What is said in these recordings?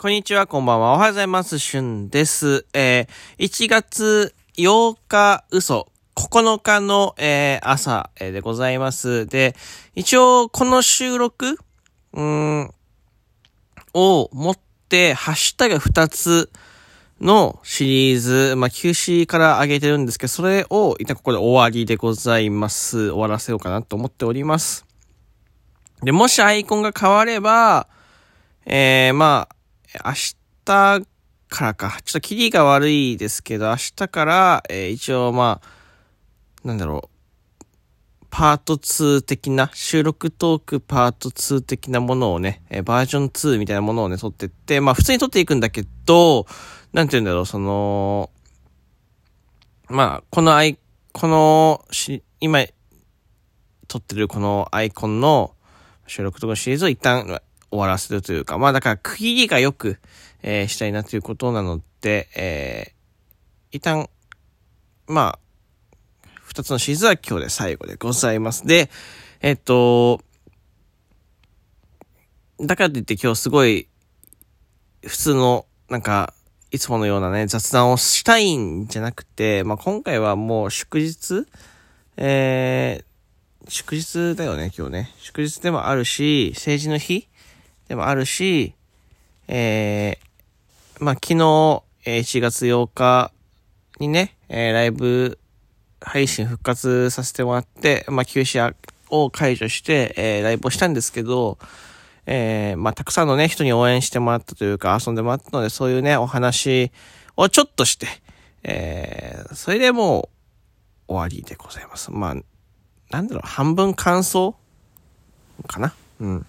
こんにちは、こんばんは。おはようございます。しゅんです。えー、1月8日嘘、9日の、えー朝、えーでございます。で、一応、この収録、うん、を持って、ハッシュタグ2つのシリーズ、まあ、休止から上げてるんですけど、それを一旦ここで終わりでございます。終わらせようかなと思っております。で、もしアイコンが変われば、えー、まあ、明日からか、ちょっとキリが悪いですけど、明日から、えー一応まあ、なんだろう、パート2的な、収録トークパート2的なものをね、えーバージョン2みたいなものをね、撮ってって、まあ普通に撮っていくんだけど、なんて言うんだろう、その、まあ、このアイ、このし、今、撮ってるこのアイコンの収録とかシリーズを一旦終わらせるというか、まあだから区切りがよく、えーしたいなということなので、えー一旦、まあ、二つのシーズンは今日で最後でございます。で、えっと、だからといって今日すごい、普通の、なんか、いつものようなね、雑談をしたいんじゃなくて、まあ今回はもう祝日えー、祝日だよね、今日ね。祝日でもあるし、政治の日でもあるし、えー、まあ、昨日、えー1月8日にね、えーライブ配信復活させてもらって、まあ、休止を解除して、えーライブをしたんですけど、えーまあ、たくさんのね、人に応援してもらったというか、遊んでもらったので、そういうね、お話をちょっとして、えーそれでもう終わりでございます。まあ、なんだろう、半分感想かな？うん。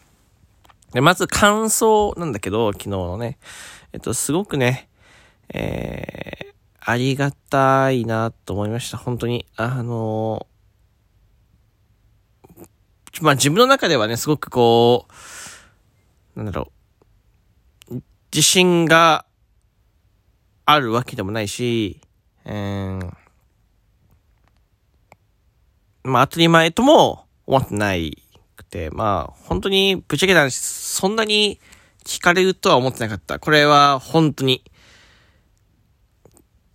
で、まず感想なんだけど、昨日のね。えっと、すごくね、えー、ありがたいなと思いました。本当に。あのーまあ自分の中ではね、すごくこう、なんだろう、自信があるわけでもないし、えー、まあ当たり前とも思ってないくて、まあ本当にぶっちゃけた話、そんなに聞かれるとは思ってなかった。これは本当に。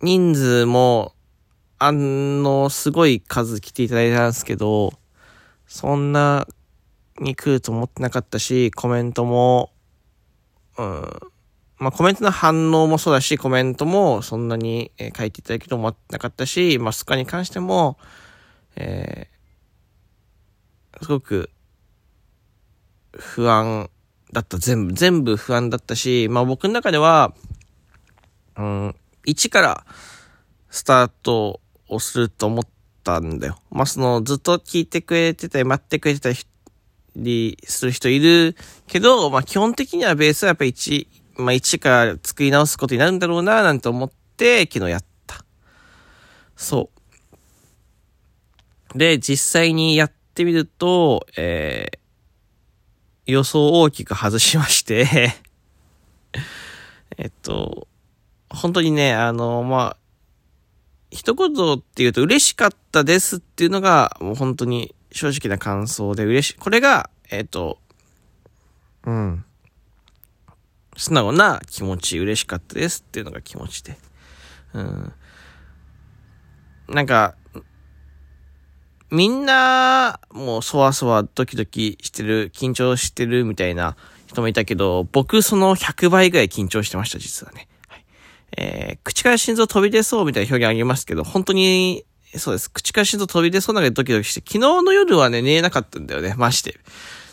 人数も、あの、すごい数来ていただいたんですけど、そんなに来ると思ってなかったし、コメントも、うん、まあコメントの反応もそうだし、コメントもそんなに、えー書いていただけると思ってなかったし、まスカに関しても、えーすごく不安だった。全部、全部不安だったし、まあ僕の中では、うん、一からスタートをすると思ったんだよ。まあその、ずっと聞いてくれてたり、待ってくれてたりする人いるけど、まあ基本的にはベースはやっぱ一、まあ一から作り直すことになるんだろうな、なんて思って、昨日やった。そう。で、実際にやってみると、えー、予想を大きく外しまして、えっと、本当にね、あの、まあ、一言って言うと嬉しかったですっていうのが、もう本当に正直な感想で嬉しい。これが、えっと、うん。素直な気持ち、嬉しかったですっていうのが気持ちで。うん。なんか、みんな、もうそわそわドキドキしてる、緊張してるみたいな人もいたけど、僕その100倍ぐらい緊張してました、実はね。はい、えー、口から心臓飛び出そうみたいな表現あげますけど、本当に、そうです。口から心臓飛び出そうなぐらいドキドキして、昨日の夜はね、寝れなかったんだよね、まして。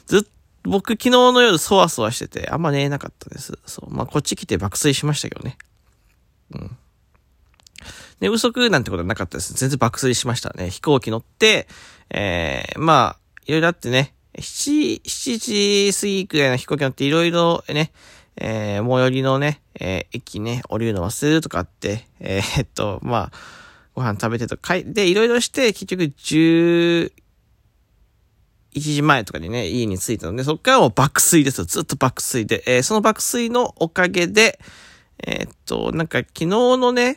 ずっ僕昨日の夜そわそわしてて、あんま寝れなかったです。そう。まあ、こっち来て爆睡しましたけどね。うん。寝不足なんてことはなかったです。全然爆睡しましたね。飛行機乗って、えー、まあ、いろいろあってね、7、7時過ぎくらいの飛行機乗っていろいろね、えー、最寄りのね、えー、駅ね、降りるの忘れるとかあって、えー、えっと、まあ、ご飯食べてとか、で、いろいろして、結局10、1時前とかにね、家に着いたので、そっからもう爆睡ですよ。ずっと爆睡で。えーその爆睡のおかげで、えーっと、なんか昨日のね、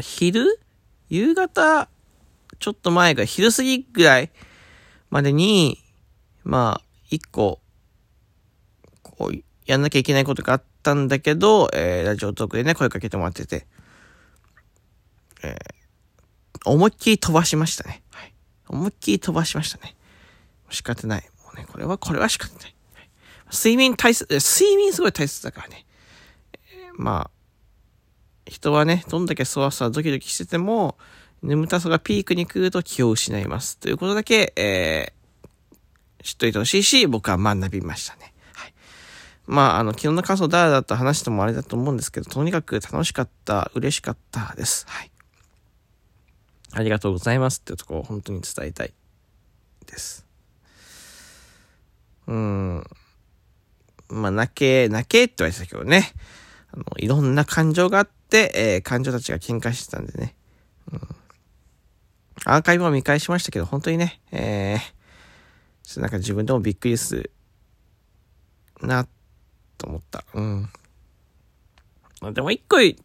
昼？夕方、ちょっと前が昼過ぎぐらい？までに、まあ、一個、こう、やんなきゃいけないことがあったんだけど、えー、ラジオトークでね、声かけてもらってて、えー、思いっきり飛ばしましたね。はい。思いっきり飛ばしましたね。仕方ない。もうね、これは、これは仕方ない。はい、睡眠大切、睡眠すごい大切だからね。えー、まあ、人はね、どんだけそわそわドキドキしてても、眠たさがピークに来ると気を失います。ということだけ、えー、知っといてほしいし、僕は学びましたね。はい。まあ、あの、昨日の感想だらだと話してもあれだと思うんですけど、とにかく楽しかった、嬉しかったです。はい。ありがとうございますっていうところを本当に伝えたいです。うん。まあ、泣け、泣けって言われてたけどね。あの、いろんな感情があって、えー、感情たちが喧嘩してたんでね。うん。アーカイブを見返しましたけど、本当にね、えー、ちょっとなんか自分でもびっくりするな、と思った。うん。でも一個で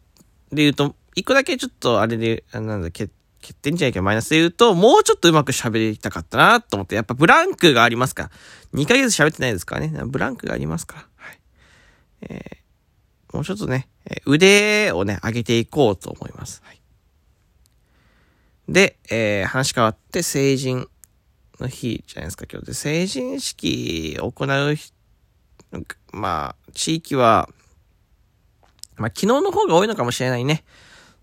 言うと、一個だけちょっとあれで、なんだ、欠欠点じゃないけどマイナスで言うと、もうちょっとうまく喋りたかったなと思って、やっぱブランクがありますから。2ヶ月喋ってないですからね。ブランクがありますから。はい。えー、もうちょっとね、腕をね、上げていこうと思います。はい。で、えー、話変わって成人の日じゃないですか、今日で。成人式を行う、まあ、地域は、まあ、昨日の方が多いのかもしれないね。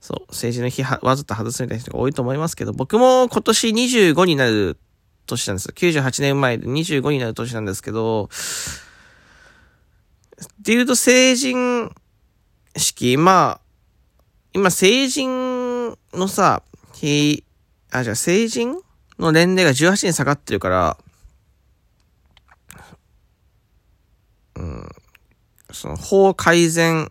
そう、政治の日わざと外すみたいな人が多いと思いますけど、僕も今年25になる年なんですよ。98年前で25になる年なんですけど、っていうと成人式、まあ、今成人のさ、日、あ、じゃあ成人の年齢が18年下がってるから、うん、その法改善、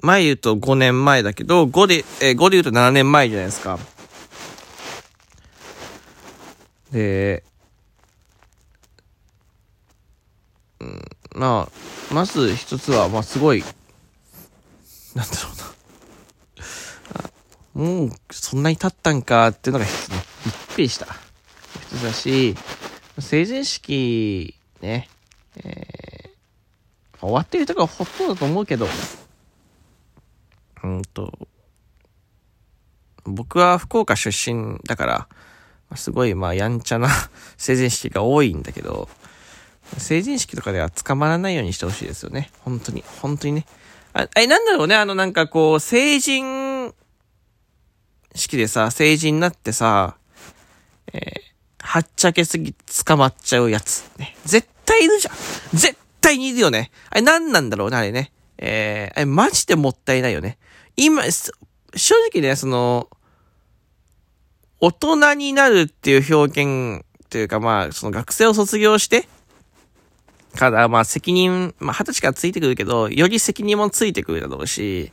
前言うと5年前だけど、5で、えー、5で言うと7年前じゃないですか。で、うん、まあ、まず一つは、まあすごい、なんだろうな。もう、そんなに経ったんかっていうのが一つね、びっくりした。一つだし、成人式、ね、えー、終わってる人がほとんどだと思うけど、うんと、僕は福岡出身だから、すごいまあやんちゃな 成人式が多いんだけど、成人式とかでは捕まらないようにしてほしいですよね。本当に、本当にね。あ、え、なんだろうね、あのなんかこう、成人式でさ、成人になってさ、えー、はっちゃけすぎ捕まっちゃうやつ。ね。絶対いるじゃん。絶対にいるよね。あれ何なんだろうね、あれね。えー、あれマジでもったいないよね。今、正直ね、その、大人になるっていう表現というか、まあ、その学生を卒業して、から、まあ責任、まあ二十歳からついてくるけど、より責任もついてくるだろうし、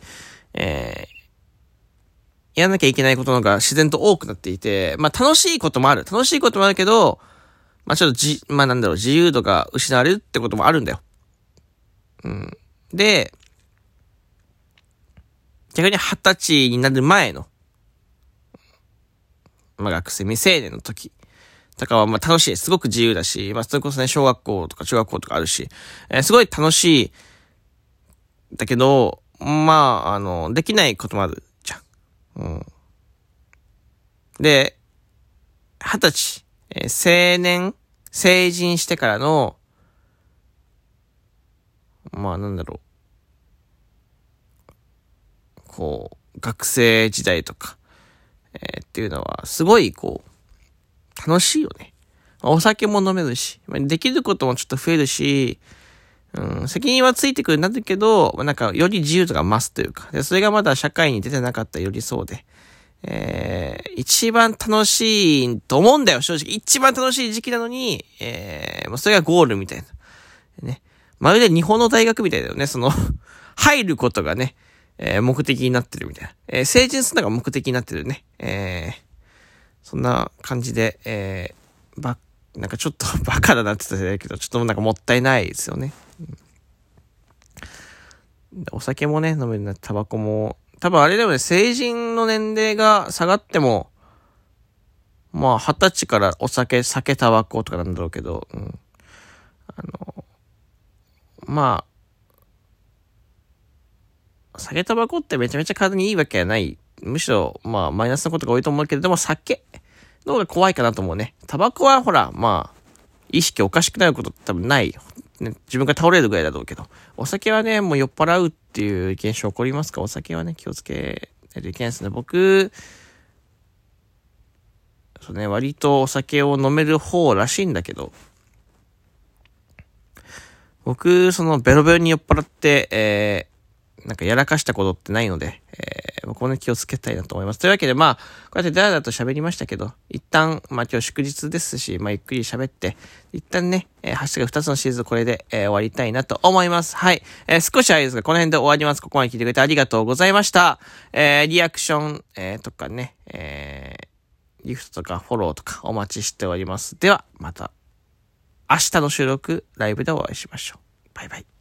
えー、やらなきゃいけないことのが自然と多くなっていて、まあ楽しいこともある。楽しいこともあるけど、まあちょっとじ、まあなんだろう、自由度が失われるってこともあるんだよ。うん。で、逆に二十歳になる前の、まあ学生未成年の時とかはまあ楽しい。すごく自由だし、まあそれこそね、小学校とか中学校とかあるし、えー、すごい楽しい。だけど、まあ、あの、できないこともあるじゃん。うん。で、二十歳、えー、青年、成人してからの、まあなんだろう。こう、学生時代とか、えー、っていうのは、すごいこう、楽しいよね。お酒も飲めるし、できることもちょっと増えるし、うん、責任はついてくるんだけど、なんか、より自由度が増すというか、で、それがまだ社会に出てなかったよりそうで、えー、一番楽しいと思うんだよ、正直。一番楽しい時期なのに、えー、もうそれがゴールみたいな。ね。まるで日本の大学みたいだよね、その 入ることがね、えー、目的になってるみたいな。えー、成人するのが目的になってるね。えー、そんな感じで、えー、ば、なんかちょっと バカだなって言ったらけど、ちょっとなんかもったいないですよね。お酒もね、飲めるな、タバコも。多分あれだよね、成人の年齢が下がっても、まあ、二十歳からお酒、酒、タバコとかなんだろうけど、うん。あの、まあ、酒タバコってめちゃめちゃ体にいいわけはない。むしろ、まあ、マイナスなことが多いと思うけれども、酒のが怖いかなと思うね。タバコはほら、まあ、意識おかしくなること多分ない。ね、自分が倒れるぐらいだろうけど。お酒はね、もう酔っ払うっていう現象起こりますか？お酒はね、気をつけないといけないですね。僕、そうね、割とお酒を飲める方らしいんだけど、僕、そのベロベロに酔っ払って、えー、なんかやらかしたことってないので、えー、僕もね、気をつけたいなと思います。というわけで、まあ、こうやってダラダラと喋りましたけど、一旦、まあ今日祝日ですし、まあゆっくり喋って、一旦ね、えー、ハッシュタグ2つのシーズンこれで、えー、終わりたいなと思います。はい。えー、少し早いですが、この辺で終わります。ここまで聞いてくれてありがとうございました。えー、リアクション、えー、とかね、えー、ギフトとかフォローとかお待ちしております。では、また明日の収録、ライブでお会いしましょう。バイバイ。